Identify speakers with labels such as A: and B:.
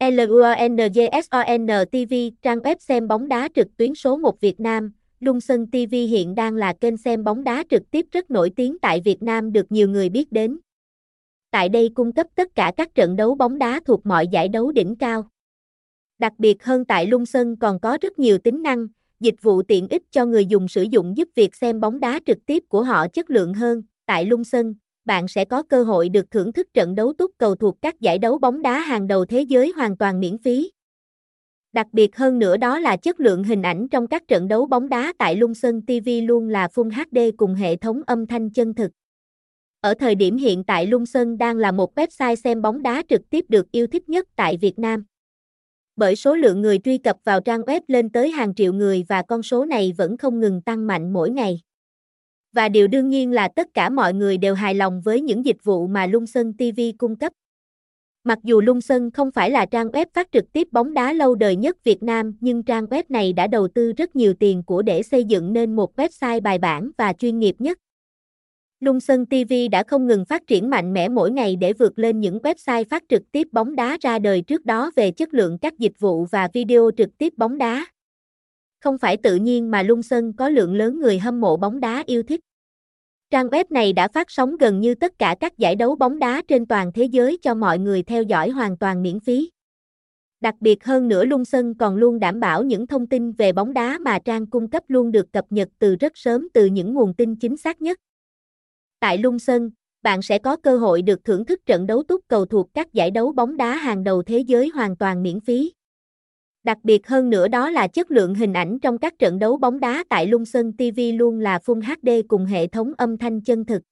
A: LUNGSON TV, trang web xem bóng đá trực tuyến số 1 Việt Nam, Lung Sân TV hiện đang là kênh xem bóng đá trực tiếp rất nổi tiếng tại Việt Nam được nhiều người biết đến. Tại đây cung cấp tất cả các trận đấu bóng đá thuộc mọi giải đấu đỉnh cao. Đặc biệt hơn tại Lung Sân còn có rất nhiều tính năng, dịch vụ tiện ích cho người dùng sử dụng giúp việc xem bóng đá trực tiếp của họ chất lượng hơn. Tại Lung Sân bạn sẽ có cơ hội được thưởng thức trận đấu túc cầu thuộc các giải đấu bóng đá hàng đầu thế giới hoàn toàn miễn phí. Đặc biệt hơn nữa đó là chất lượng hình ảnh trong các trận đấu bóng đá tại Lung Sơn TV luôn là Full HD cùng hệ thống âm thanh chân thực. Ở thời điểm hiện tại Lung Sơn đang là một website xem bóng đá trực tiếp được yêu thích nhất tại Việt Nam. Bởi số lượng người truy cập vào trang web lên tới hàng triệu người và con số này vẫn không ngừng tăng mạnh mỗi ngày. Và điều đương nhiên là tất cả mọi người đều hài lòng với những dịch vụ mà Lung Sơn TV cung cấp. Mặc dù Lung Sơn không phải là trang web phát trực tiếp bóng đá lâu đời nhất Việt Nam, nhưng trang web này đã đầu tư rất nhiều tiền của để xây dựng nên một website bài bản và chuyên nghiệp nhất. Lung Sơn TV đã không ngừng phát triển mạnh mẽ mỗi ngày để vượt lên những website phát trực tiếp bóng đá ra đời trước đó về chất lượng các dịch vụ và video trực tiếp bóng đá. Không phải tự nhiên mà Lung Sơn có lượng lớn người hâm mộ bóng đá yêu thích. Trang web này đã phát sóng gần như tất cả các giải đấu bóng đá trên toàn thế giới cho mọi người theo dõi hoàn toàn miễn phí. Đặc biệt hơn nữa Lung Sơn còn luôn đảm bảo những thông tin về bóng đá mà trang cung cấp luôn được cập nhật từ rất sớm từ những nguồn tin chính xác nhất. Tại Lung Sơn, bạn sẽ có cơ hội được thưởng thức trận đấu túc cầu thuộc các giải đấu bóng đá hàng đầu thế giới hoàn toàn miễn phí. Đặc biệt hơn nữa đó là chất lượng hình ảnh trong các trận đấu bóng đá tại Lung Sơn TV luôn là Full HD cùng hệ thống âm thanh chân thực.